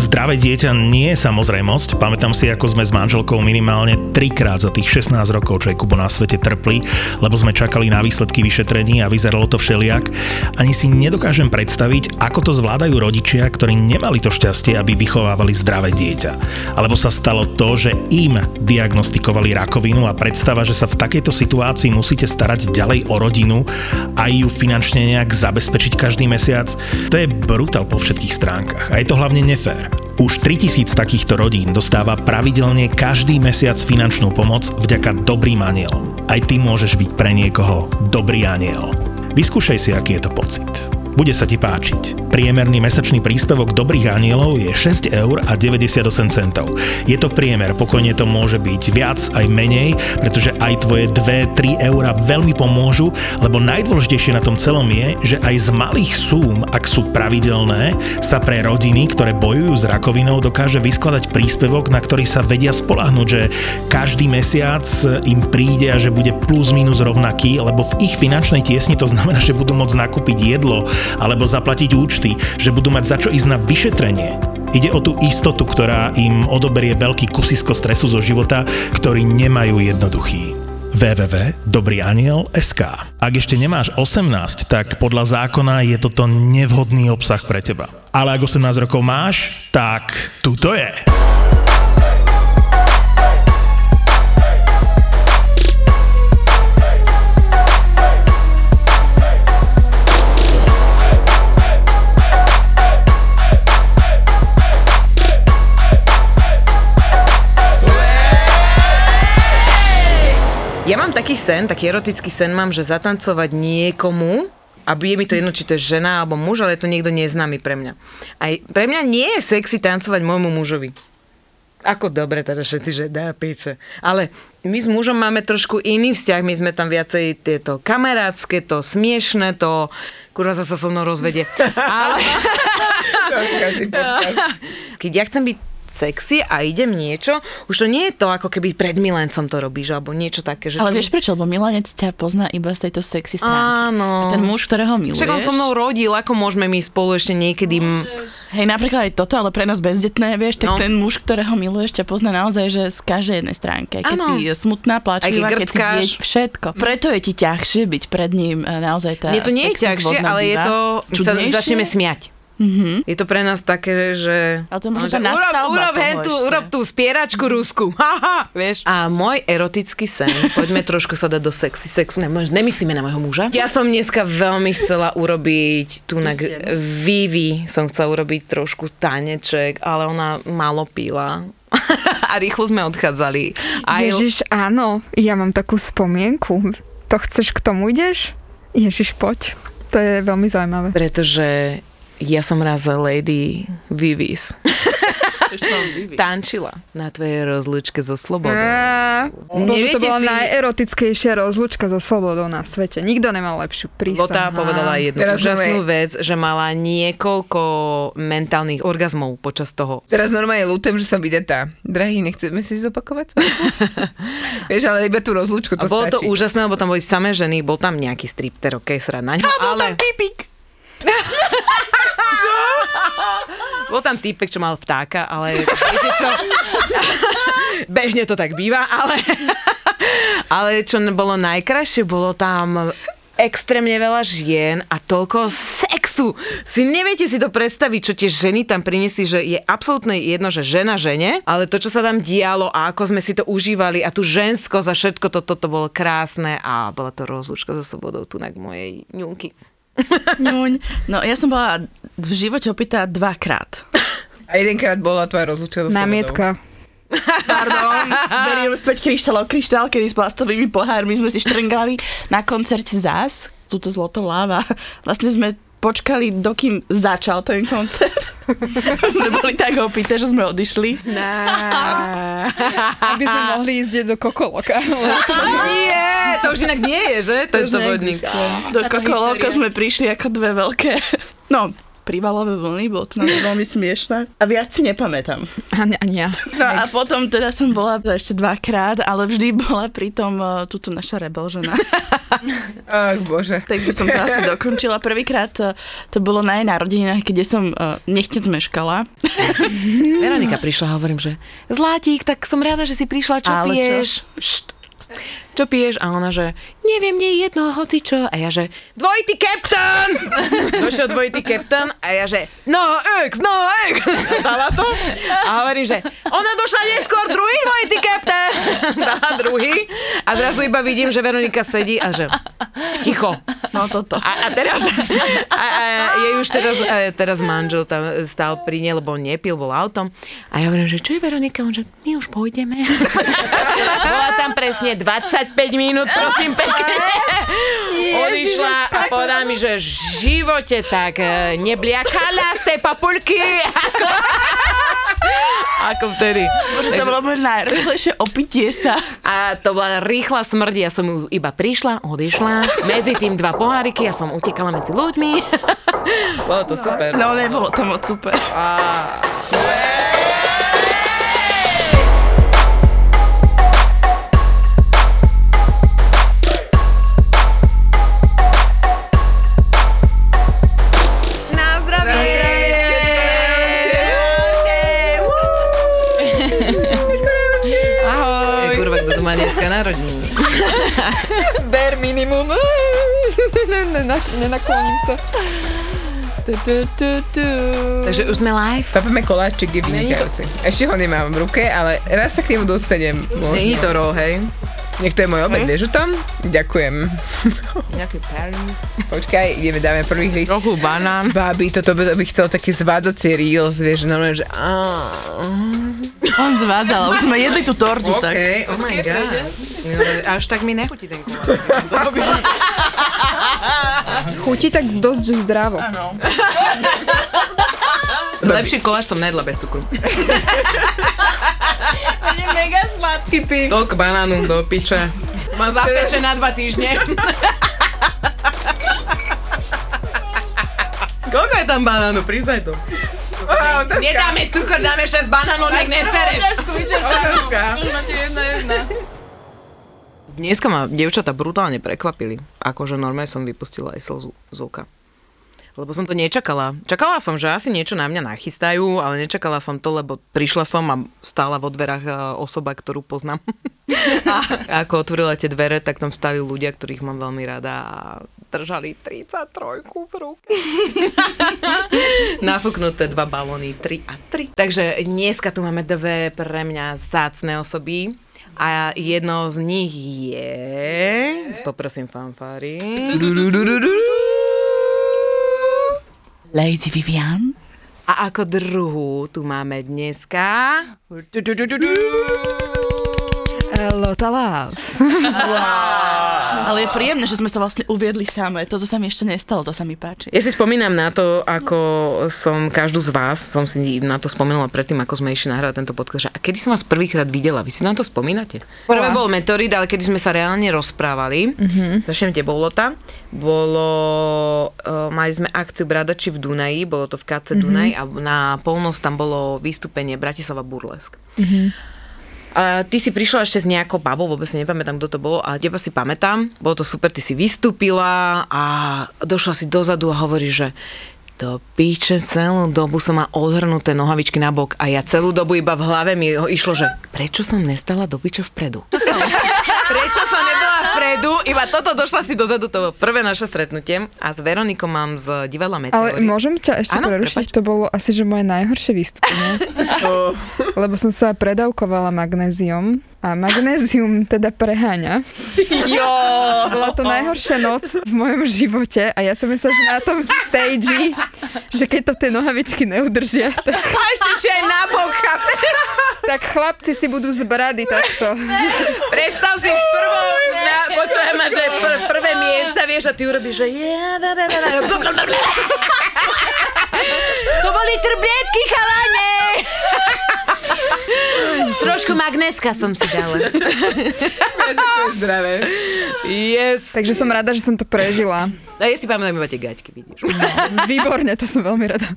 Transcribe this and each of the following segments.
Zdravé dieťa nie je samozrejmosť. Pamätám si, ako sme s manželkou minimálne trikrát za tých 16 rokov, čo je Kubo na svete trpli, lebo sme čakali na výsledky vyšetrení a vyzeralo to všeliak. Ani si nedokážem predstaviť, ako to zvládajú rodičia, ktorí nemali to šťastie, aby vychovávali zdravé dieťa. Alebo sa stalo to, že im diagnostikovali rakovinu a predstava, že sa v takejto situácii musíte starať ďalej o rodinu a ju finančne nejak zabezpečiť každý mesiac, to je brutál po všetkých stránkach. A je to hlavne nefér. Už 3000 takýchto rodín dostáva pravidelne každý mesiac finančnú pomoc vďaka dobrým anielom. Aj ty môžeš byť pre niekoho dobrý aniel. Vyskúšaj si, aký je to pocit. Bude sa ti páčiť. Priemerný mesačný príspevok Dobrých anielov je 6 eur a 98 centov. Je to priemer, pokojne to môže byť viac aj menej, pretože aj tvoje 2-3 eura veľmi pomôžu, lebo najdôležitejšie na tom celom je, že aj z malých súm, ak sú pravidelné, sa pre rodiny, ktoré bojujú s rakovinou, dokáže vyskladať príspevok, na ktorý sa vedia spolahnuť, že každý mesiac im príde a že bude plus minus rovnaký, lebo v ich finančnej tiesni to znamená, že budú môcť nakúpiť jedlo, alebo zaplatiť účty, že budú mať za čo ísť na vyšetrenie. Ide o tú istotu, ktorá im odoberie veľký kusisko stresu zo života, ktorý nemajú jednoduchý www.dobrýaniel.sk Ak ešte nemáš 18, tak podľa zákona je toto nevhodný obsah pre teba. Ale ak 18 rokov máš, tak tuto je. Taký sen, taký erotický sen mám, že zatancovať niekomu, aby je mi to jedno, či to je žena alebo muž, ale je to niekto neznámy pre mňa. Aj pre mňa nie je sexy tancovať môjmu mužovi. Ako dobre teda všetci, že dá piče. Ale my s mužom máme trošku iný vzťah, my sme tam viacej tieto kamarátske, to smiešne, to kurva sa so mnou rozvedie. Ale... Keď ja chcem byť sexy a idem niečo, už to nie je to, ako keby pred milencom to robíš, alebo niečo také. Že Ale čo... vieš prečo? Lebo milenec ťa pozná iba z tejto sexy stránky. Áno. A ten muž, ktorého miluješ... Však on so mnou rodil, ako môžeme my spolu ešte niekedy... m- Hej, napríklad aj toto, ale pre nás bezdetné, vieš, tak No. ten muž, ktorého miluješ, ťa pozná naozaj, že z každej jednej stránky. Keď Áno. si smutná, pláčlivá, Aj keď keď si dieť, všetko. Preto je ti ťažšie byť pred ním e, naozaj tá Nie, to nie je ťažšie, ale je to... My sa Čudnejšie? začneme smiať. Mm-hmm. Je to pre nás také, že... Ale to je možno že tá urob, urob, hentu, urob tú spieračku rusku. Haha, vieš. A môj erotický sen, poďme trošku sa dať do sexy sexu. Nemôž- Nemyslíme na môjho muža. Ja som dneska veľmi chcela urobiť tu na. Vivi som chcela urobiť trošku taneček, ale ona málo pila. a rýchlo sme odchádzali. Aj, Ježiš, áno, ja mám takú spomienku. To chceš, k tomu ideš? Ježiš, poď. To je veľmi zaujímavé. pretože ja som raz Lady Vivis. Tančila na tvojej rozlúčke so slobodou. Bože, to bola si- najerotickejšia rozlúčka so slobodou na svete. Nikto nemal lepšiu prísah. Lota povedala jednu Teraz úžasnú vec, že mala niekoľko mentálnych orgazmov počas toho. Teraz normálne ľutujem, že som vydetá. Drahý, nechceme si zopakovať? Vieš, ale iba tú rozlúčku A to bolo to stačí. úžasné, lebo tam boli samé ženy, bol tam nejaký stripter, ok, srad na ňo, ale... Pipik. Bol tam týpek, čo mal vtáka, ale viete čo? Bežne to tak býva, ale... ale čo bolo najkrajšie, bolo tam extrémne veľa žien a toľko sexu. Si neviete si to predstaviť, čo tie ženy tam priniesli, že je absolútne jedno, že žena žene, ale to, čo sa tam dialo a ako sme si to užívali a tu žensko za všetko toto to bolo krásne a bola to rozlúčka so slobodou tu na mojej ňunky. Ňuň. No ja som bola v živote opýta dvakrát. A jedenkrát bola tvoja slobodou. Námietka. Pardon, beriem späť kryštálov. Kryštál, kedy s plastovými pohármi sme si štrngali na koncerte zás, túto zlotou láva. Vlastne sme počkali, dokým začal ten koncert. sme boli tak opité, že sme odišli. Aby sme mohli ísť do Kokoloka. Nie, to už inak nie je, že? Tento vodník. Do Kokoloko sme prišli ako dve veľké... No, prívalové vlny, bolo to veľmi smiešné. A viac si nepamätám. Ani, ani ja. No a potom teda som bola ešte dvakrát, ale vždy bola pritom uh, túto naša rebel žena. Ach, bože. tak by som to asi dokončila. Prvýkrát uh, to bolo na jej narodeninách, kde som uh, nechtec meškala. Veronika prišla a hovorím, že Zlátik, tak som rada, že si prišla, čo Ale čo? piješ? Št. Čo piješ? A ona, že neviem, nie je jedno, hoci čo. A ja, že dvojitý kapitán! Došiel dvojitý kapitán a ja, že no X, no X. Dala to. A hovorím, že ona došla neskôr, druhý dvojitý kapitán. Dala druhý. A zrazu iba vidím, že Veronika sedí a že ticho. No toto. A, a teraz, a, a jej už teraz, a teraz manžel tam stál pri nej, lebo on nepil, bol autom. A ja hovorím, že čo je Veronika? On že my už pôjdeme. Bola tam presne 25 minút, prosím pekne. Odišla a povedala mi, že v živote tak e, nebliakala z tej papulky. Ako, vtedy. Bože, to bolo moje najrýchlejšie opitie sa. A to bola rýchla smrť, ja som ju iba prišla, odišla, medzi tým dva poháriky, ja som utekala medzi ľuďmi. Bolo to super. No, nebolo to moc super. Na tu narodeniny? Ber minimum. Nenakloním sa. Takže už sme live. Papeme koláčik je vynikajúci. Ešte ho nemám v ruke, ale raz sa k nemu dostanem. Není Možno. to roh, hej? Nech to je môj obed, vieš o tom? Ďakujem. Nejaký perlík. Počkaj, ideme, dáme prvý hryz. Trochu banán. Bábi, toto by, by chcel také zvádzacie reels, vieš, normálne, že. On zvádzal, už sme jedli tú tortu, tak. Okay, oh my god. No, Až tak mi nechutí ten koláč. Chutí tak dosť zdravo. Áno. Lepší koláč som nejedla bez cukru. Je mega sladký, ty. Toľko banánu do piče. Má zapeče na dva týždne. Koľko je tam banánu? Priznaj to. Nedáme cukor, dáme 6 banánov, nech nesereš. Dneska ma dievčatá brutálne prekvapili. Akože normálne som vypustila aj slzu z oka. Lebo som to nečakala. Čakala som, že asi niečo na mňa nachystajú, ale nečakala som to, lebo prišla som a stála vo dverách e, osoba, ktorú poznám. a ako otvorila tie dvere, tak tam stali ľudia, ktorých mám veľmi rada a držali 33 v ruke. Nafúknuté dva balóny, 3 a 3. Takže dneska tu máme dve pre mňa zácne osoby. A jedno z nich je... Poprosím fanfári. Lady Vivian. A ako druhú tu máme dneska... Lota Love. Ale je príjemné, že sme sa vlastne uviedli samé. To sa mi ešte nestalo, to sa mi páči. Ja si spomínam na to, ako som každú z vás, som si na to spomenula predtým, ako sme išli nahrávať tento podcast, že a kedy som vás prvýkrát videla, vy si na to spomínate? Prvé bol Meteorit, ale kedy sme sa reálne rozprávali, mm-hmm. začneme bolo ta, bolo, uh, mali sme akciu Bradači v Dunaji, bolo to v KC mm-hmm. Dunaj a na polnosť tam bolo vystúpenie Bratislava Burlesk. Mm-hmm. A ty si prišla ešte s nejakou babou, vôbec si nepamätám, kto to bolo, ale teba si pamätám. Bolo to super, ty si vystúpila a došla si dozadu a hovorí, že do píče celú dobu som mal odhrnuté nohavičky na bok a ja celú dobu iba v hlave mi išlo, že prečo som nestala do piče vpredu? prečo som nebola vpredu? Iba toto došla si dozadu, to bolo prvé naše stretnutie a s Veronikou mám z divadla Ale Meteory. môžem ťa ešte Áno, prerušiť? prepáč. To bolo asi, že moje najhoršie vystúpenie. Lebo som sa predávkovala magnézium a magnézium teda preháňa. Jo! Bola to najhoršia noc v mojom živote a ja som myslela, že na tom stage, že keď to tie nohavičky neudržia, tak, A ešte ešte aj na bok, tak chlapci si budú z brady takto. Predstav si prvou, počujem ma, že pr- prvé miesta, vieš, a ty urobíš, že da, da, da, da. To boli trblietky, chalane! Trošku magnéska som si dala. Zdravé. Yes. Takže som rada, že som to prežila. A ja si pamätám iba tie gaťky, vidíš. Výborne, to som veľmi rada.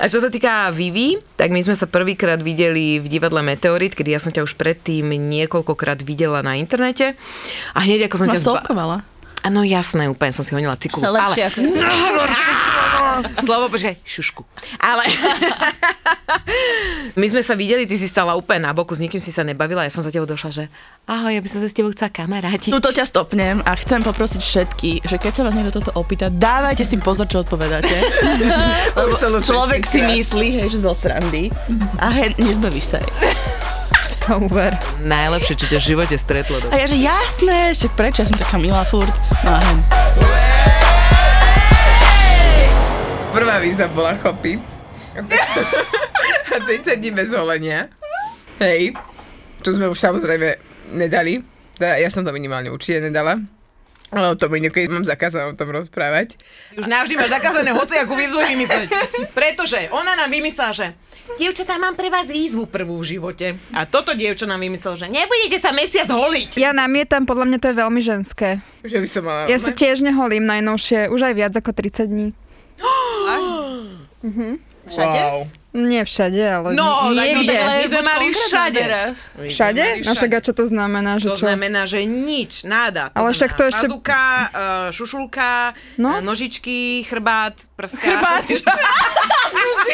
A čo sa týka Vivi, tak my sme sa prvýkrát videli v divadle Meteorit, kedy ja som ťa už predtým niekoľkokrát videla na internete. A hneď ako som Ma ťa... zba- stalkovala. Áno, jasné, úplne som si honila cikulu. Lepšie ako... Slovo, počkaj, šušku. Ale my sme sa videli, ty si stala úplne na boku, s nikým si sa nebavila, ja som za tebou došla, že ahoj, ja by som sa s tebou chcela kamarátiť. Tuto ťa stopnem a chcem poprosiť všetky, že keď sa vás niekto toto opýta, dávajte si pozor, čo odpovedáte. Lebo človek si myslí, hej, že zo srandy a hej, nezbavíš sa jej. To uver. Najlepšie, čo ťa v živote stretlo. A ja, že jasné, že prečo ja som taká milá furt. No a hen. Prvá víza bola chopy. A 30 dní bez holenia. Hej. Čo sme už samozrejme nedali. Teda ja som to minimálne určite nedala. Ale o tom inokedy mám zakázané o tom rozprávať. Už navždy máš zakázané hociakú výzvu vymysleť. Pretože ona nám vymyslela, že Dievčatá, mám pre vás výzvu prvú v živote. A toto dievča nám vymyslel, že nebudete sa mesiac holiť. Ja namietam, podľa mňa to je veľmi ženské. Že by som mala... Ja sa tiež neholím najnovšie, už aj viac ako 30 dní. Všade? Wow. Nie všade, ale No, tak, no, niekde. tak sme mali všade. teraz. Všade? No však a čo to znamená, že To čo? znamená, že nič, náda. To Ale však to ešte- Pazuka, uh, šušulka, No. no? nožičky, chrbát, prska. Chrbát.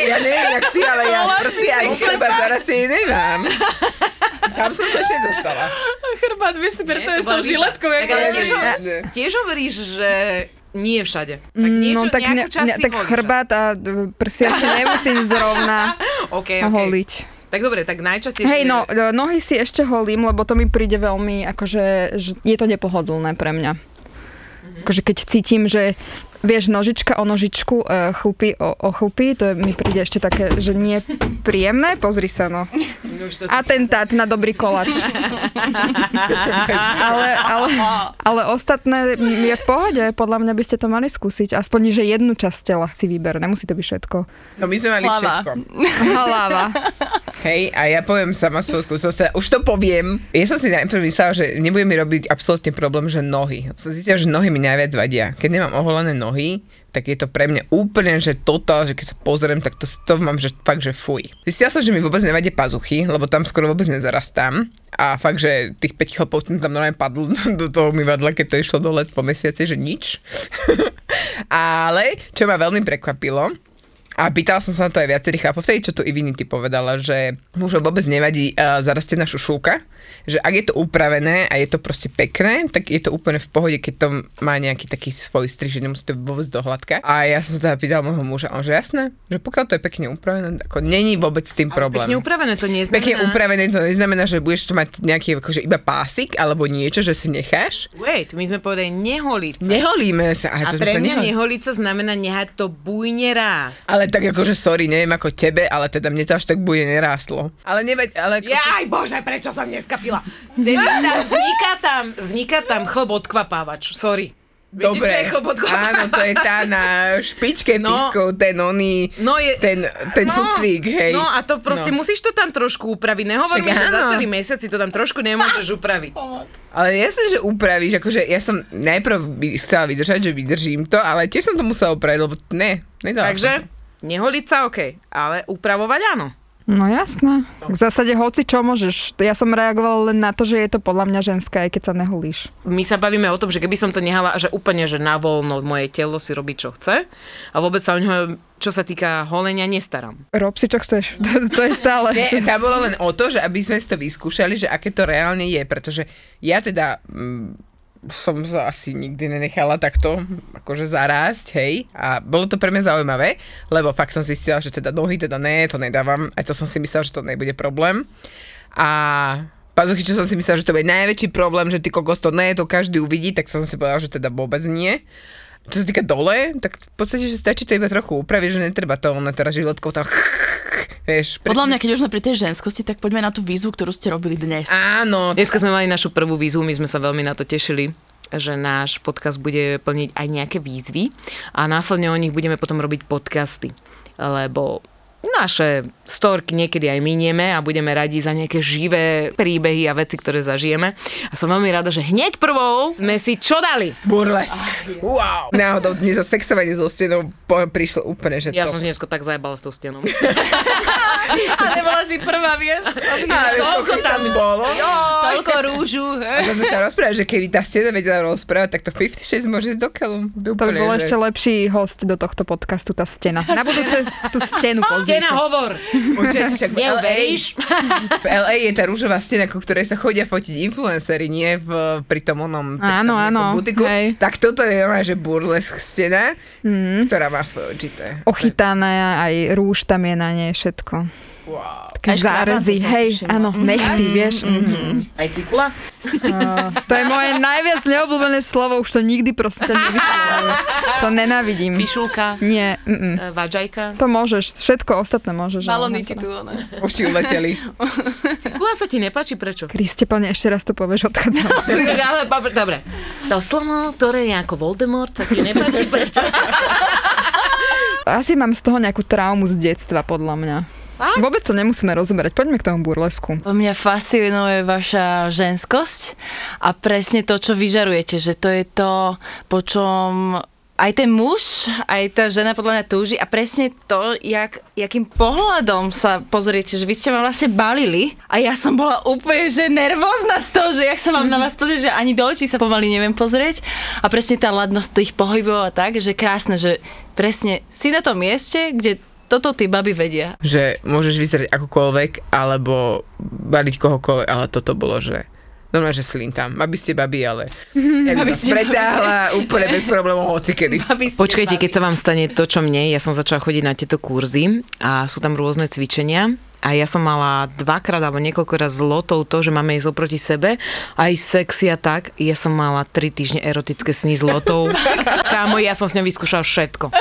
Ja neviem, jak ty, ale ja proste ani chleba zaraz si nemám. Tam som sa ešte dostala. Chrbát, vieš si predstaviť s tou žiletkou, tiež hovoríš, že nie všade. Tak niečo, no tak, ne, ne, tak chrbát a e, prsia si nemusím zrovna Okay, okay. holiť. Tak dobre, tak najčastejšie... Hej, no, e, nohy si ešte holím, lebo to mi príde veľmi, akože, že je to nepohodlné pre mňa. Akože keď cítim, že vieš, nožička o nožičku, e, chlpy o, o chlpy, to je, mi príde ešte také, že nie príjemné. Pozri sa, no. Atentát na dobrý kolač. ale, ale, ale ostatné je v pohode. Podľa mňa by ste to mali skúsiť. Aspoň, že jednu časť tela si vyber. Nemusí to byť všetko. No my sme mali Hlava. všetko. Hlava. Hej, a ja poviem sama svoju skúsenosť, teda už to poviem. Ja som si najprv myslela, že nebude mi robiť absolútne problém, že nohy. Som zistila, že nohy mi najviac vadia. Keď nemám oholené nohy, tak je to pre mňa úplne, že toto, že keď sa pozriem, tak to, to mám, že fakt, že fuj. Zistila som, že mi vôbec nevadie pazuchy, lebo tam skoro vôbec nezarastám. A fakt, že tých 5 chlpov mi tam normálne padlo do toho umývadla, keď to išlo dole po mesiaci, že nič. Ale, čo ma veľmi prekvapilo, a pýtala som sa na to aj viacerých chlapov, vtedy, čo tu Ivinity povedala, že mužom vôbec nevadí uh, zarastená šušulka, že ak je to upravené a je to proste pekné, tak je to úplne v pohode, keď to má nejaký taký svoj strih, že nemusí to vôbec dohľadka. A ja som sa teda pýtala môjho muža, a on že jasné, že pokiaľ to je pekne upravené, ako není vôbec s tým problém. Pekne upravené to nie znamená... Pekne upravené to neznamená, že budeš to mať nejaký akože iba pásik alebo niečo, že si necháš. Wait, my sme povedali neholiť sa. Neholíme sa. A to sme pre mňa neholi- neholiť sa znamená nehať to bujne rásť. Ale tak akože sorry, neviem ako tebe, ale teda mne to až tak bude nerástlo. Ale neveď, ale... ako- Jaj bože, prečo som neskapila? Teda vzniká tam, vzniká tam chlb odkvapávač, sorry. Viete, Dobre, odkvapávač? áno, to je tá na špičke No. pískov, ten oný, No je, ten, ten cuclík, hej. No a to proste No. musíš to tam trošku upraviť. Nehovorím, Však že za áno. celý mesiac si to tam trošku nemôžeš upraviť. Ale jasne, že upravíš, akože ja som najprv by chcela vydržať, že vydržím to, ale tiež som to musela upraviť, lebo ne, nedala Takže som. Neholiť sa OK, ale upravovať áno. No jasné. V zásade hoci čo môžeš. Ja som reagovala len na to, že je to podľa mňa ženské, aj keď sa neholíš. My sa bavíme o tom, že keby som to nehala, že úplne, že na voľno moje telo si robí, čo chce a vôbec sa o ňoho, čo sa týka holenia, nestaram. Rob si, čo chceš. To, to je stále. Nie, tam bolo len o to, že aby sme si to vyskúšali, že aké to reálne je, pretože ja teda mm, som sa asi nikdy nenechala takto akože zarásť, hej. A bolo to pre mňa zaujímavé, lebo fakt som zistila, že teda nohy teda ne, to nedávam. Aj to som si myslela, že to nebude problém. A pazuchy, čo som si myslela, že to bude najväčší problém, že ty kokos to ne, to každý uvidí, tak som si povedala, že teda vôbec nie. Čo sa týka dole, tak v podstate, že stačí to iba trochu upraviť, že netreba to na teraz žiletkou tam vieš. Podľa mňa, keď už sme pri tej ženskosti, tak poďme na tú výzvu, ktorú ste robili dnes. Áno, Dneska sme mali našu prvú výzvu, my sme sa veľmi na to tešili že náš podcast bude plniť aj nejaké výzvy a následne o nich budeme potom robiť podcasty, lebo naše storky niekedy aj minieme a budeme radi za nejaké živé príbehy a veci, ktoré zažijeme. A som veľmi rada, že hneď prvou sme si čo dali? Burlesk. Wow. Náhodou dnes o sexovanie so stenou po- prišlo úplne, že Ja to. som dneska tak zajebala s tou stenou. A nebola si prvá, vieš? A vieš, koľko tam bolo? Toľko rúžu. A to sme sa rozprávali, že keby tá stena vedela rozprávať, tak to 56 môže ísť do keľu. To by bol ešte lepší host do tohto podcastu, tá stena. Na budúce tú stenu pozrite. Stena hovor! Určite, však v LA, v LA je tá rúžová stena, ku ktorej sa chodia fotiť influencery, nie v, pri tom onom Áno, áno, butiku. hej. Tak toto je normálne, že burlesk stena, ktorá má svoje určité. Ochytané, aj rúž tam je na nej všetko. Wow. Také zárezy, hej, áno, nechty, vieš. mhm. Aj cikula? Uh, to je moje najviac neobľúbené slovo, už to nikdy proste nevyslovujem. To nenávidím. Pišulka? Nie, mm, e, Vadžajka? to môžeš, všetko ostatné môžeš. Balóny ti tu, ona. Už ti uleteli. Cikula sa ti nepáči? Prečo? Kriste, pane, ešte raz to povieš, odchádzam. Dobre. To slovo, ktoré je ako Voldemort, sa ti nepáči? Prečo? Asi mám z toho nejakú traumu z detstva, podľa mňa. Fakt? Vôbec to nemusíme rozoberať, poďme k tomu burlesku. Mňa fascinuje vaša ženskosť a presne to, čo vyžarujete, že to je to, po čom aj ten muž, aj tá žena podľa mňa túži a presne to, jak, jakým pohľadom sa pozriete, že vy ste ma vlastne balili a ja som bola úplne že nervózna z toho, že jak sa mám na vás pozrieť, že ani do očí sa pomaly neviem pozrieť a presne tá ladnosť tých pohybov a tak, že krásne, že presne si na tom mieste, kde toto tí baby vedia. že môžeš vyzerať akokoľvek, alebo baliť kohokoľvek, ale toto bolo, že Normálne, že slín tam. Aby ste babi, ale ja by som preťahla úplne bez problémov hocikedy. Počkajte, keď sa vám stane to, čo mne, ja som začala chodiť na tieto kurzy a sú tam rôzne cvičenia a ja som mala dvakrát alebo niekoľko raz zlotov to, že máme ísť oproti sebe, aj sexy a tak. Ja som mala tri týždne erotické sny s lotou. Kámo, ja som s ňou vyskúšal všetko.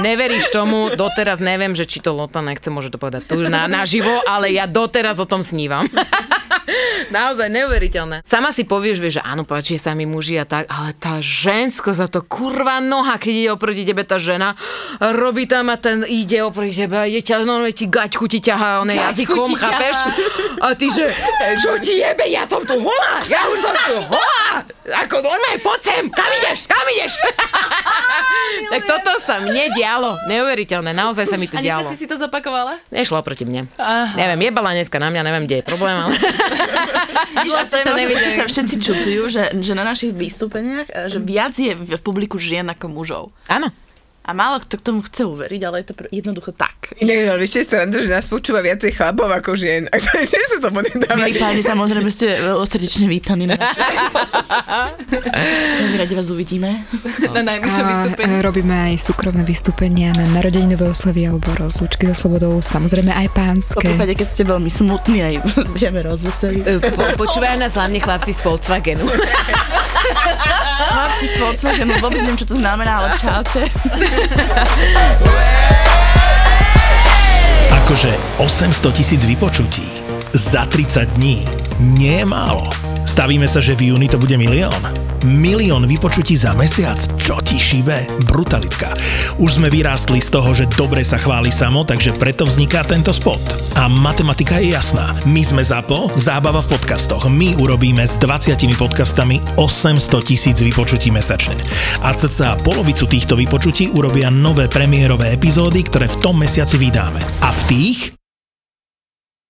Neveríš tomu, doteraz neviem, že či to Lota nechce, môže to povedať tu na, naživo, ale ja doteraz o tom snívam. Naozaj neuveriteľné. Sama si povieš, vieš, že áno, páči sa mi muži a tak, ale tá žensko za to kurva noha, keď ide oproti tebe tá žena, robí tam a ten ide oproti tebe a ide ťa, no ti gaťku ti ťahá, on jazykom, chápeš? A ty, že čo ti jebe, ja som tu holá, ja už som tu holá, ako normálne, poď sem, kam ideš, kam ideš? tak toto sa mne dialo, neuveriteľné, naozaj sa mi to A dialo. si si to zopakovala? Nešlo proti mne. Neviem, jebala dneska na mňa, neviem, kde je problém, ale... A je sa možno, sa všetci čutujú, že, že na našich vystúpeniach, eh, že viac je v publiku žien ako mužov. Áno. A málo kto k tomu chce uveriť, ale je to pr- jednoducho tak. Neviem, ale ešte je sranda, že nás počúva viacej chlapov ako žien. A to je sa tomu nedáva. Milí páni, samozrejme ste srdečne vítaní na Veľmi radi vás uvidíme. Na najvyššom vystúpení. Robíme aj súkromné vystúpenia na narodeninové oslavy alebo rozlúčky so slobodou, samozrejme aj Po pánske. prípade, keď ste veľmi smutní, aj vieme rozveseliť. Po, počúvajú nás hlavne chlapci z Volkswagenu. Chlapci z Volkswagenu, vôbec neviem, čo to znamená, ale čaute. Akože 800 tisíc vypočutí za 30 dní nie je málo. Stavíme sa, že v júni to bude milión. Milión vypočutí za mesiac? Čo ti šibe? Brutalitka. Už sme vyrástli z toho, že dobre sa chváli samo, takže preto vzniká tento spot. A matematika je jasná. My sme ZAPO, zábava v podcastoch. My urobíme s 20 podcastami 800 tisíc vypočutí mesačne. A cca polovicu týchto vypočutí urobia nové premiérové epizódy, ktoré v tom mesiaci vydáme. A v tých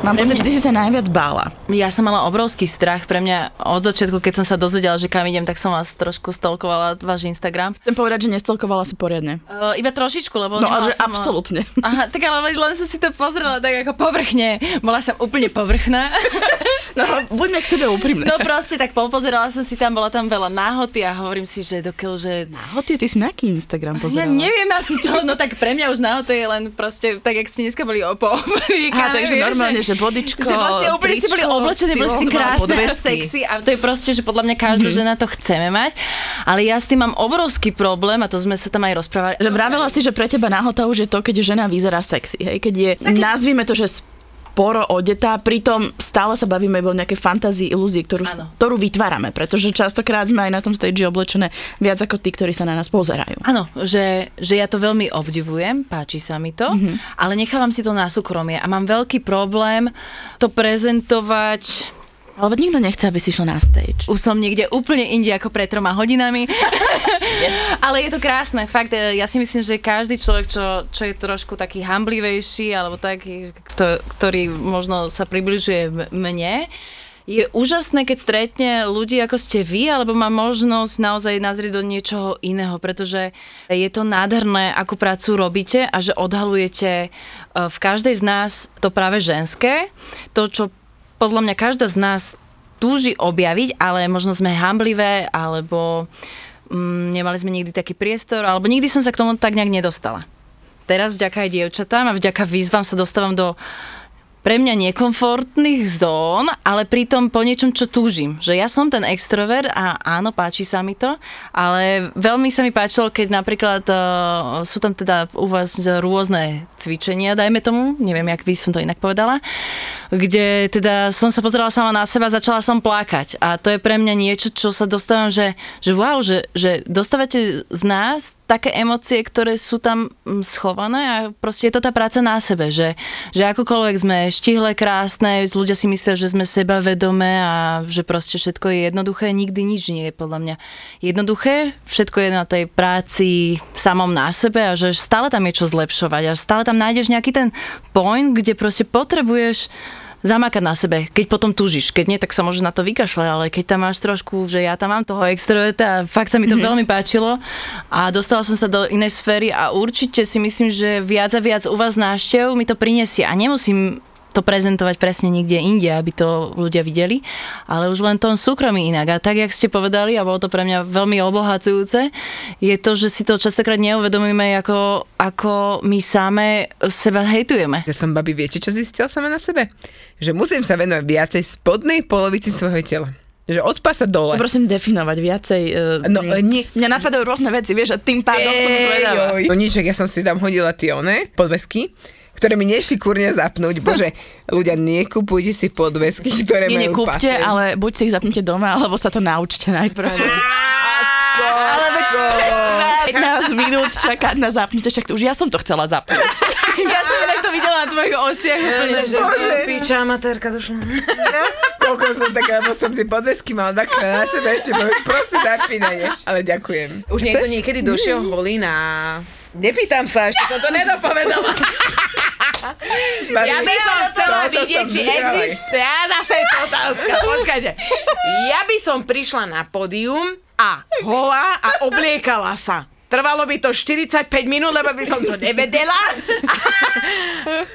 Mám pocit, že ty si sa najviac bála. Ja som mala obrovský strach. Pre mňa od začiatku, keď som sa dozvedela, že kam idem, tak som vás trošku stalkovala, váš Instagram. Chcem povedať, že nestolkovala si poriadne. Uh, iba trošičku, lebo No ale som... absolútne. Aha, tak ale len som si to pozrela tak ako povrchne. Bola som úplne povrchná. No, buďme k sebe úprimné. No proste tak popozerala som si tam, bola tam veľa náhoty a hovorím si, že dokiaľ, že... Hotie, ty si na aký Instagram Ja pozerala? neviem asi čo, no tak pre mňa už náhoty je len proste, tak jak ste dneska boli. Aha, takže normálne, že bodičko, Že vlastne úplne si boli tričko, oblečené, boli si krásne a sexy a to je proste, že podľa mňa každá Mhm. žena to chceme mať. Ale ja s tým mám obrovský problém a to sme sa tam aj rozprávali. Že vravela si, že pre teba nahota už je to, keď žena vyzerá sexy, hej? Keď je, nazvime to, že sporo odetá, pritom stále sa bavíme iba o nejakej fantázii, ilúzii, ktorú, ktorú vytvárame, pretože častokrát sme aj na tom stage oblečené viac ako tí, ktorí sa na nás pozerajú. Áno, že, že ja to veľmi obdivujem, páči sa mi to, Mhm. ale nechávam si to na súkromie a mám veľký problém to prezentovať Lebo nikto nechce, aby si šla na stage. už som niekde úplne inde ako pred troma hodinami. Ale je to krásne, fakt. e, Ja si myslím, že každý človek, čo, čo je trošku taký hamblivejší, alebo taký, kto, ktorý možno sa približuje mne, je úžasné, keď stretne ľudí ako ste vy, alebo má možnosť naozaj nazrieť do niečoho iného, pretože je to nádherné, akú prácu robíte a že odhalujete e, v každej z nás to práve ženské, to, čo podľa mňa každá z nás túži objaviť, ale možno sme hamblivé, alebo mm, nemali sme nikdy taký priestor, alebo nikdy som sa k tomu tak nejak nedostala. Teraz vďaka aj dievčatám a vďaka výzvam sa dostávam do pre mňa nekomfortných zón, ale pritom po niečom, čo túžim. Že ja som ten extrovert a áno, páči sa mi to, ale veľmi sa mi páčilo, keď napríklad uh, sú tam teda u vás rôzne cvičenia, dajme tomu, neviem, jak by som to inak povedala, kde teda som sa pozerala sama na seba začala som plakať. A to je pre mňa niečo, čo sa dostávam, že, že wow, že, že dostávate z nás také emócie, ktoré sú tam mm, schované a proste je to tá práca na sebe, že, že akokoľvek sme štihle, krásne, ľudia si myslia, že sme sebavedomé a že proste všetko je jednoduché, nikdy nič nie je podľa mňa jednoduché, všetko je na tej práci samom na sebe a že stále tam je čo zlepšovať a stále tam nájdeš nejaký ten point, kde proste potrebuješ zamakať na sebe, keď potom túžiš. Keď nie, tak sa môžeš na to vykašľať, ale keď tam máš trošku, že ja tam mám toho extroverta a fakt sa mi to mm-hmm. veľmi páčilo a dostala som sa do inej sféry a určite si myslím, že viac a viac u vás návštev mi to prinesie a nemusím to prezentovať presne niekde inde, aby to ľudia videli, ale už len tom súkromí inak. A tak, jak ste povedali, a bolo to pre mňa veľmi obohacujúce, je to, že si to častokrát neuvedomíme, ako, ako my same seba hejtujeme. Ja som, babi, viete, čo zistila sama na sebe? Že musím sa venovať viacej spodnej polovici svojho tela. Že od pasa dole. Prosím definovať viacej. Uh, No, nie. Mňa napadajú rôzne veci, vieš, a tým pádom som zvedavá. Ej, No nič, ja som si tam hodila tie one, podvesky, ktoré mi nešli kurne zapnúť. Bože, ľudia, nekupujte si podvesky, ktoré Nie, majú nekúpte, patent. ale buď si ich zapnite doma, alebo sa to naučte najprv. Ale 15 minút čakať na zapnutie, však už ja som to chcela zapnúť. Ja som inak to videla na tvojich Bože. Piča, amatérka došla. Koľko som taká, lebo som tie podvesky mal dvakrát na sebe, ešte bolo proste zapínanie. Ale ďakujem. Už niekto niekedy došiel holý na... Nepýtam sa, ešte som to nedopovedala. Ja by som chcela Toto vidieť, som či existuje. Ja zase je to otázka. Počkajte. Ja by som prišla na pódium a holá a obliekala sa. Trvalo by to 45 minút, lebo by som to nevedela.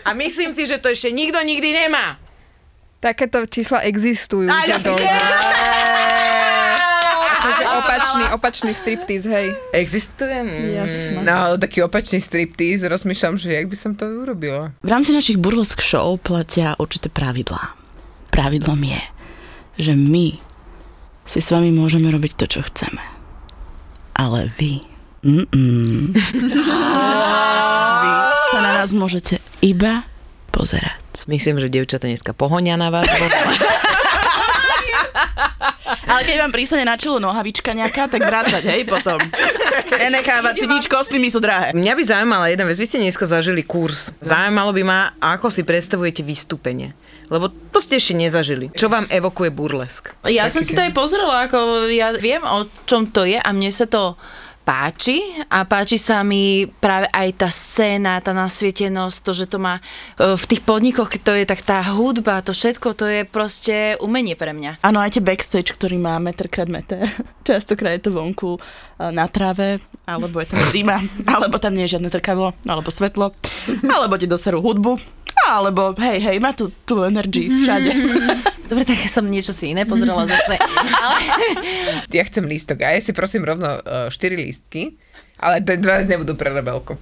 A myslím si, že to ešte nikto nikdy nemá. Takéto čísla existujú. Aj, že. Takže opačný, opačný striptease, hej. Existuje? Jasné. No, taký opačný striptease, rozmýšľam, že jak by som to urobila. V rámci našich burlesk show platia určité pravidlá. Pravidlom je, že my si s vami môžeme robiť to, čo chceme. Ale vy... Mm-mm. vy sa na nás môžete iba pozerať. Myslím, že dievčata dneska pohonia na vás. Ale keď vám prísane na čelo nohavička nejaká, tak vrácať, hej, potom. Nenechávať si nič, kostýmy sú drahé. Mňa by zaujímala jedna vec, vy ste dneska zažili kurz. Zaujímalo by ma, ako si predstavujete vystúpenie. Lebo to ste ešte nezažili. Čo vám evokuje burlesk? Ja som si to aj pozrela, ako ja viem, o čom to je a mne sa to páči a páči sa mi práve aj tá scéna, tá nasvietenosť, to, že to má e, v tých podnikoch, to je tak tá hudba, to všetko, to je proste umenie pre mňa. Áno, aj tie backstage, ktorý má meter krát meter. Častokrát je to vonku e, na tráve, alebo je tam zima, alebo tam nie je žiadne zrkadlo, alebo svetlo, alebo ti doserú hudbu, alebo hej, hej, má tu tú energy všade. Dobre, tak ja som niečo si iné pozrela zase. Ale Ja chcem lístok a ja si prosím rovno uh, 4 lístky, ale ten dva nebudú pre rebelku.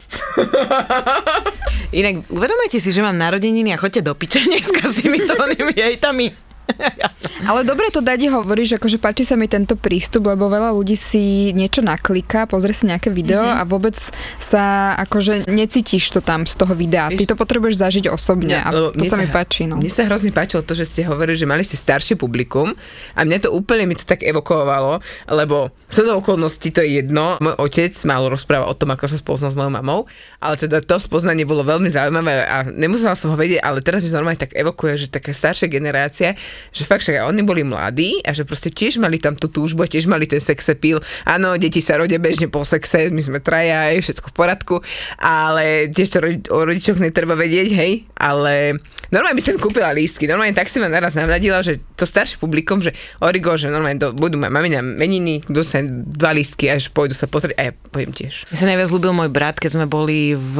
Inak uvedomujete si, že mám narodeniny a chodte do piče dneska s týmito onými hejtami. Ale dobre to Dadi hovoríš, akože páči sa mi tento prístup, lebo veľa ľudí si niečo nakliká, pozrie si nejaké video mm-hmm. a vôbec sa akože necítiš to tam z toho videa. Ty to potrebuješ zažiť osobne a lebo to mne sa mi páči. No. Mne sa hrozne páčilo to, že ste hovorili, že mali ste staršie publikum a mne to úplne mi to tak evokovalo, lebo som do okolností to je jedno. Môj otec mal rozprávať o tom, ako sa spoznal s mojou mamou, ale teda to spoznanie bolo veľmi zaujímavé a nemusela som ho vedieť, ale teraz mi to normálne tak evokuje, že taká staršia generácia, že fakt, že oni boli mladí a že proste tiež mali tam tú túžbu a tiež mali ten sex appeal. Áno, deti sa rodia bežne po sexe, my sme traja, je všetko v poriadku, ale tiež to o rodičoch netreba vedieť, hej, ale normálne by som kúpila lístky, normálne tak si ma naraz navnadila, že to staršie publikum, že Origo, že normálne to budú mať mamina meniny, dostane dva lístky, až pôjdu sa pozrieť a ja poviem tiež. Mne sa najviac ľúbil môj brat, keď sme boli v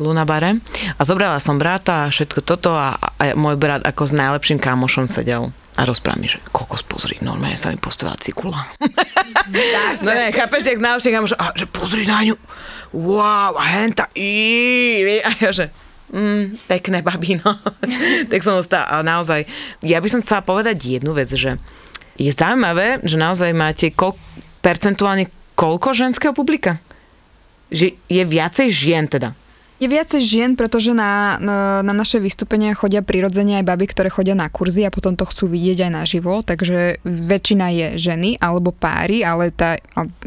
Lunabare a zobrala som brata a všetko toto a, a môj brat ako s najlepším kamošom sedel a rozpráva mi, že kokos pozri, normálne sa mi postavila cikula. no ne, chápeš, jak najlepším kamošom, a že pozri na ňu, wow, a henta, í, a ja že, mm, pekné babino. tak som ostala, a naozaj, ja by som chcela povedať jednu vec, že je zaujímavé, že naozaj máte kol, percentuálne koľko ženského publika? Že je viacej žien teda. Je viacej žien, pretože na, na, na naše vystúpenia chodia prirodzene aj baby, ktoré chodia na kurzy a potom to chcú vidieť aj naživo, takže väčšina je ženy alebo páry, ale tá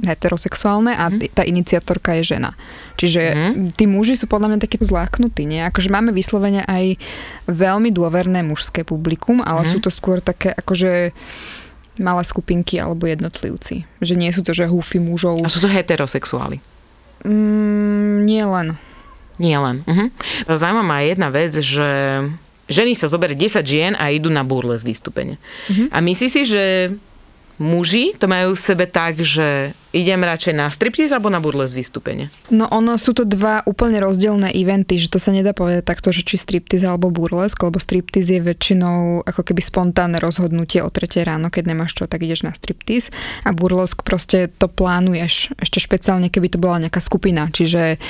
heterosexuálne a t- tá iniciatorka je žena. Čiže mm. tí muži sú podľa mňa takí zláknutí, nie? Akože máme vyslovene aj veľmi dôverné mužské publikum, ale mm. sú to skôr také akože malé skupinky alebo jednotlivci. Že nie sú to, že húfy mužov. A sú to heterosexuáli? Mm, nie len. Nie len. Uh-huh. Zaujímavá ma jedna vec, že ženy sa zoberie 10 žien a idú na burles vystúpenie. Uh-huh. A myslí si, že muži to majú v sebe tak, že idem radšej na striptease alebo na burles vystúpenie? No ono sú to dva úplne rozdielne eventy, že to sa nedá povedať takto, že či striptease alebo burlesk, lebo striptease je väčšinou ako keby spontánne rozhodnutie o 3 ráno, keď nemáš čo, tak ideš na striptease a burlesk proste to plánuješ, ešte špeciálne keby to bola nejaká skupina, čiže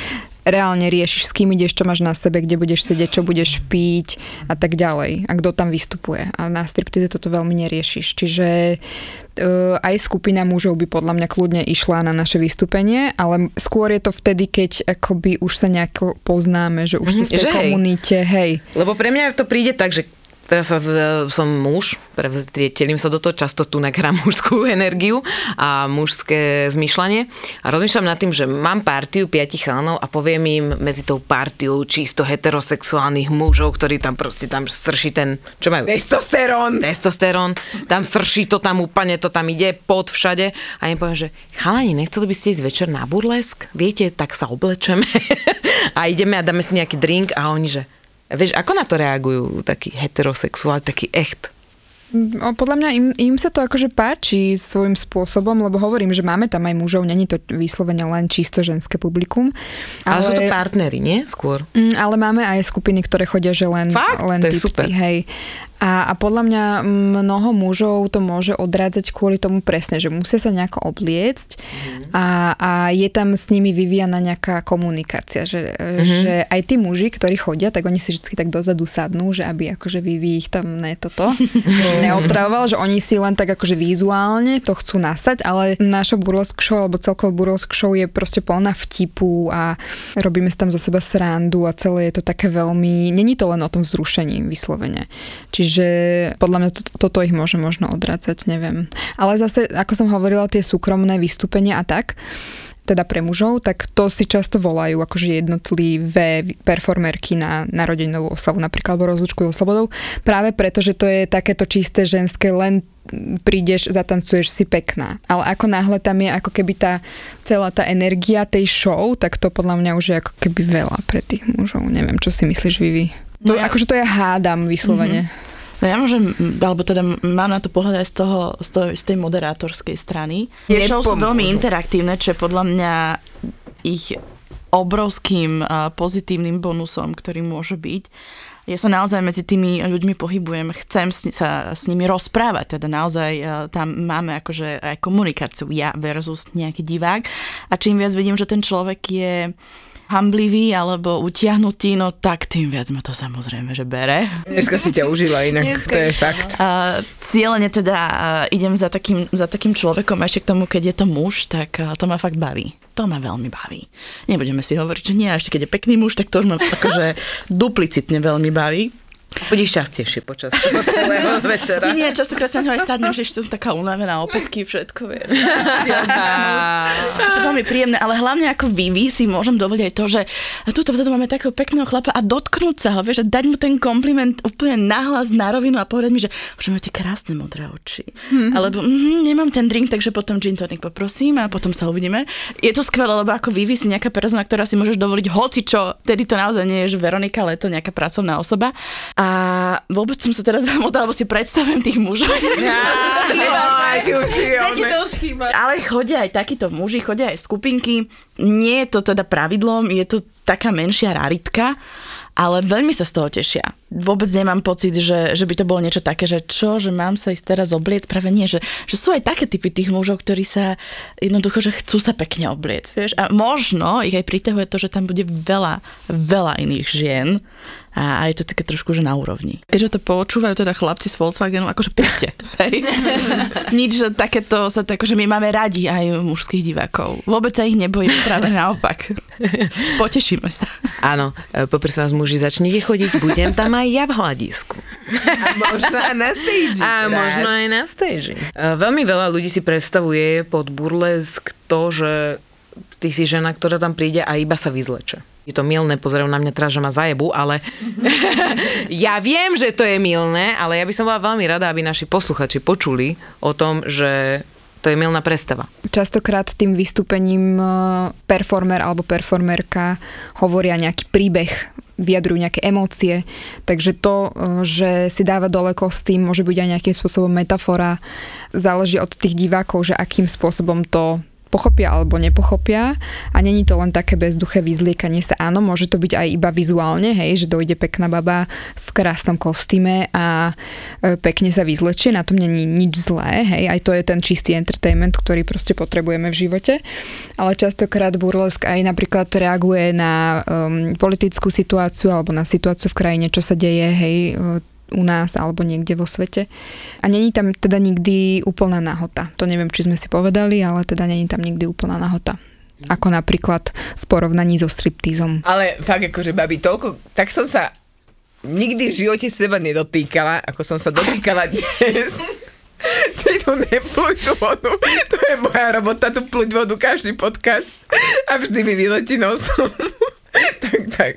reálne riešiš, s kým ideš, čo máš na sebe, kde budeš sedieť, čo budeš piť a tak ďalej. A kto tam vystupuje. A na striptize toto veľmi neriešiš. Čiže uh, aj skupina mužov by podľa mňa kľudne išla na naše vystúpenie, ale skôr je to vtedy, keď akoby už sa nejako poznáme, že už sú v tej Že hej. komunite, hej. Lebo pre mňa to príde tak, že teraz sa, v- som muž, prevzrietelím sa do toho, často tu nahrám mužskú energiu a mužské zmýšľanie a rozmýšľam nad tým, že mám partiu piatich chalanov a poviem im medzi tou partiou čisto heterosexuálnych mužov, ktorí tam proste tam srší ten, čo majú? Testosterón! testosterón, tam srší to tam úplne, to tam ide pod všade a im poviem, že chalani, nechceli by ste ísť večer na burlesk? Viete, tak sa oblečeme a ideme a dáme si nejaký drink a oni, že Vieš, ako na to reagujú takí heterosexuáli, taký echt? O, Podľa mňa im, im sa to akože páči svojím spôsobom, lebo hovorím, že máme tam aj mužov, není to vyslovene len čisto ženské publikum. Ale, ale sú to partnery, nie? Skôr. Mm, ale máme aj skupiny, ktoré chodia, že len, Fakt? len To je typci, super. hej. A, a podľa mňa mnoho mužov to môže odrádzať kvôli tomu presne, že musia sa nejako obliecť Mhm. a, a je tam s nimi vyvíjana nejaká komunikácia, že, Mhm. že aj tí muži, ktorí chodia, tak oni si vždy tak dozadu sadnú, že aby akože vyvíj ich tam ne toto, že neotravoval, že oni si len tak akože vizuálne to chcú nasať, ale naša burlesk show alebo celkovo burlesk show je proste plná vtipu a robíme si tam zo seba srandu a celé je to také veľmi, není to len o tom vzrušení vyslovene. Čiže podľa mňa to, toto ich môže možno odrácať, neviem. Ale zase, ako som hovorila, tie súkromné vystúpenia a tak, teda pre mužov, tak to si často volajú akože jednotlivé performerky na narodeninovú oslavu, napríklad alebo rozlučku so slobodou, práve preto, že to je takéto čisté ženské, len prídeš, zatancuješ si pekná. Ale ako náhle tam je ako keby tá celá tá energia tej show, tak to podľa mňa už je ako keby veľa pre tých mužov. Neviem, čo si myslíš, Vivi? To, No ja- Akože to ja hádam vyslovene. No ja môžem, alebo teda mám na to pohľad aj z, toho, z, toho, z tej moderátorskej strany. Tie show sú veľmi interaktívne, čo je podľa mňa ich obrovským pozitívnym bonusom, ktorý môže byť. Ja sa naozaj medzi tými ľuďmi pohybujem, chcem s, sa s nimi rozprávať, teda naozaj tam máme akože aj komunikáciu ja versus nejaký divák a čím viac vidím, že ten človek je hamblivý alebo utiahnutý, no tak tým viac ma to samozrejme, že bere. Dneska si ťa užila inak, Dneska to je fakt. A cieľene teda a, idem za takým, za takým človekom a ešte k tomu, keď je to muž, tak a, to ma fakt baví. To ma veľmi baví. Nebudeme si hovoriť, že nie, a ešte keď je pekný muž, tak to už ma akože duplicitne veľmi baví. Budeš častejšie počas toho celého večera. Nie, nie, častokrát sa na ňo aj sadnem, že som taká unavená, opätky, všetko. Vieš. to veľmi príjemné, ale hlavne ako Vivi si môžem dovoliť aj to, že tuto vzadu máme takého pekného chlapa a dotknúť sa ho, vieš, a dať mu ten kompliment úplne nahlas na rovinu a povedať mi, že že máte krásne modré oči. Mm-hmm. Alebo mm, nemám ten drink, takže potom gin tonic poprosím a potom sa uvidíme. Je to skvelé, lebo ako Vivi si nejaká persona, ktorá si môžeš dovoliť hoci čo, tedy to naozaj nie je, že Veronika, ale je to nejaká pracovná osoba. A vôbec som sa teraz zamotala, lebo si predstavujem tých mužov. Aj, ty už si oné. už chýba. Ale chodia aj takíto muži, chodia aj skupinky. Nie je to teda pravidlom, je to taká menšia raritka, ale veľmi sa z toho tešia. Vôbec nemám pocit, že, že by to bolo niečo také, že čo, že mám sa ísť teraz obliec, práve nie, že, že sú aj také typy tých mužov, ktorí sa jednoducho, že chcú sa pekne obliec, vieš. A možno ich aj priťahuje to, že tam bude veľa, veľa iných žien a, a je to také trošku, že na úrovni. Keďže to počúvajú teda chlapci z Volkswagenu, akože príďte. Nič, že takéto sa to, akože my máme radi aj mužských divákov. Vôbec sa ich nebojím, práve naopak. Potešíme sa. Áno, e, poprosím vás muži, začnite chodiť, budem tam aj ja v hľadisku. A možno aj na stage. A raz. možno aj na stage. E, Veľmi veľa ľudí si predstavuje pod burlesk to, že ty si žena, ktorá tam príde a iba sa vyzleče. Je to milné, pozerajú na mňa teraz, že ma zajebu, ale ja viem, že to je milné, ale ja by som bola veľmi rada, aby naši posluchači počuli o tom, že to je milná predstava. Častokrát tým vystúpením e, performer alebo performerka hovoria nejaký príbeh, vyjadrujú nejaké emócie, takže to, e, že si dáva dole kostým, môže byť aj nejakým spôsobom metafora, záleží od tých divákov, že akým spôsobom to pochopia alebo nepochopia a není to len také bezduché vyzliekanie sa. Áno, môže to byť aj iba vizuálne, hej, že dojde pekná baba v krásnom kostýme a e, pekne sa vyzlečie, na tom není nič zlé, hej, aj to je ten čistý entertainment, ktorý proste potrebujeme v živote. Ale častokrát burlesk aj napríklad reaguje na um, politickú situáciu alebo na situáciu v krajine, čo sa deje, hej, e, u nás alebo niekde vo svete. A není tam teda nikdy úplná nahota. To neviem, či sme si povedali, ale teda není tam nikdy úplná nahota. Ako napríklad v porovnaní so striptízom. Ale fakt akože, babi, toľko, tak som sa nikdy v živote seba nedotýkala, ako som sa dotýkala dnes. Ty tu nepluj tú vodu. To je moja robota, tu pluť vodu každý podcast. A vždy mi vyletí nosom. tak, tak.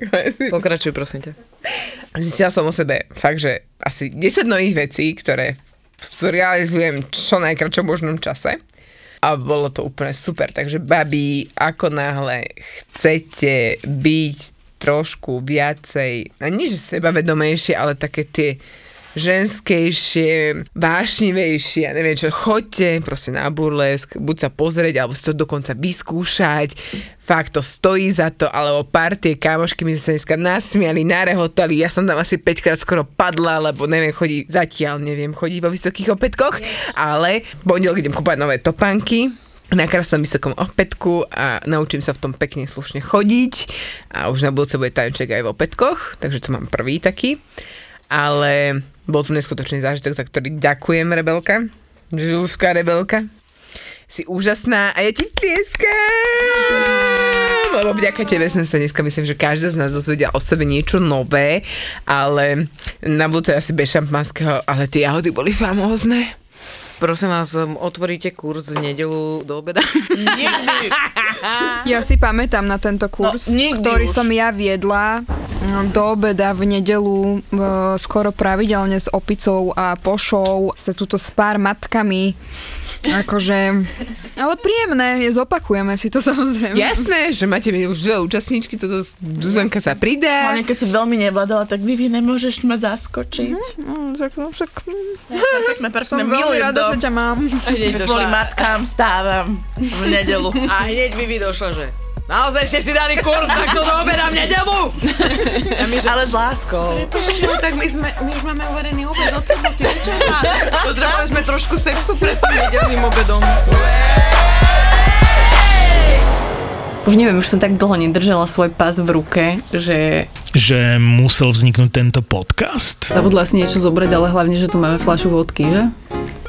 Pokračuj, prosím ťa. Zistila som o sebe fakt, že asi 10 nových vecí, ktoré realizujem čo najkračom možnom čase. A bolo to úplne super. Takže babi, ako náhle chcete byť trošku viacej, a nie že sebavedomejšie, ale také tie ženskejšie, vášnivejšie, ja neviem čo, choďte proste na burlesk, buď sa pozrieť, alebo si to dokonca vyskúšať, fakt to stojí za to, alebo partie kamošky mi sa dneska nasmiali, narehotali, ja som tam asi 5 krát skoro padla, lebo neviem chodiť, zatiaľ neviem chodiť vo vysokých opätkoch, ale pondelok idem kúpať nové topánky, na krásnom vysokom opätku a naučím sa v tom pekne slušne chodiť. A už na budúce bude tanček aj v opätkoch, takže to mám prvý taký. Ale bol to neskutočný zážitok, za ktorý ďakujem, Rebelka. Žuská Rebelka. Si úžasná a ja ti tlieskam! Lebo vďaka tebe som sa dneska myslím, že každý z nás dozvedia o sebe niečo nové, ale na budúce asi bez šampanského, ale tie jahody boli famózne. Prosím vás, um, otvoríte kurz v nedelu do obeda? Ja si pamätám na tento kurz, No, nikdy ktorý už. som ja viedla mm, do obeda v nedelu e, skoro pravidelne s opicou a pošou sa tuto s pár matkami Akože, ale príjemné, je, zopakujeme si to samozrejme. Jasné, že máte už dve účastníčky, toto Zuzanka sa pridá. Hlavne keď si veľmi nevládala, tak Vivi, nemôžeš ma zaskočiť. Mm, tak, no, tak, mm, Perfektné, perfektné, som veľmi rada, to. že ťa mám. A hneď Kvôli matkám stávam v nedelu. A hneď Vivi došla, že Naozaj ste si dali kurz takto do obeda v nedelu? A my, že, Ale s láskou. no, tak my, sme, my už máme uvarený obed od soboty večera. Potrebovali sme trošku sexu pred tým nedelným obedom. Už neviem, už som tak dlho nedržala svoj pas v ruke, že Že musel vzniknúť tento podcast? Zabudla si niečo zobrať, ale hlavne, že tu máme fľašu vodky, že?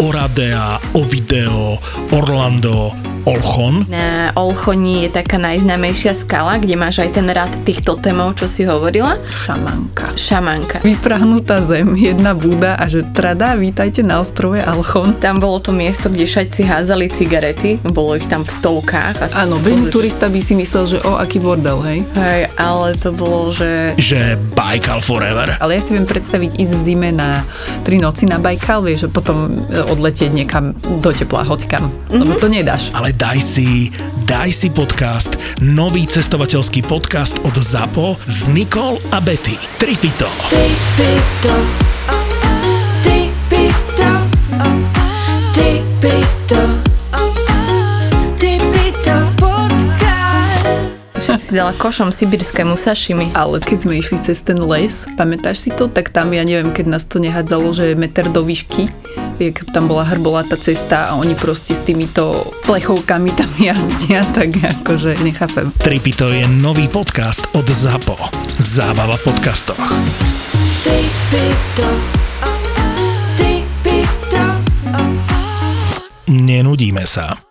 Oradea, Ovideo, Orlando, Olchon. Na Olchoni je taká najznámejšia skala, kde máš aj ten rad tých totemov, čo si hovorila. Šamanka. Šamanka. Vyprahnutá zem, jedna búda a že trada, vítajte na ostrove Alchon. Tam bolo to miesto, kde šajci házali cigarety, bolo ich tam v stovkách. Áno, bežný turista by si myslel, že o, aký bordel, hej? Hej, ale to bolo, že Že Baikal Forever. Ale ja si viem predstaviť ísť v zime na tri noci na Bajkal, vieš, a potom e, odletieť niekam do tepla, hocikam. Lebo to nedáš. Ale daj si, daj si podcast, nový cestovateľský podcast od ZAPO s Nikol a Betty. Tripito. všetci si dala košom sibirskému sašimi. Ale keď sme išli cez ten les, pamätáš si to, tak tam, ja neviem, keď nás to nehádzalo, že meter do výšky, jak tam bola hrbolatá cesta a oni proste s týmito plechovkami tam jazdia, tak akože nechápem. Tripito je nový podcast od ZAPO. Zábava v podcastoch. Nenudíme sa.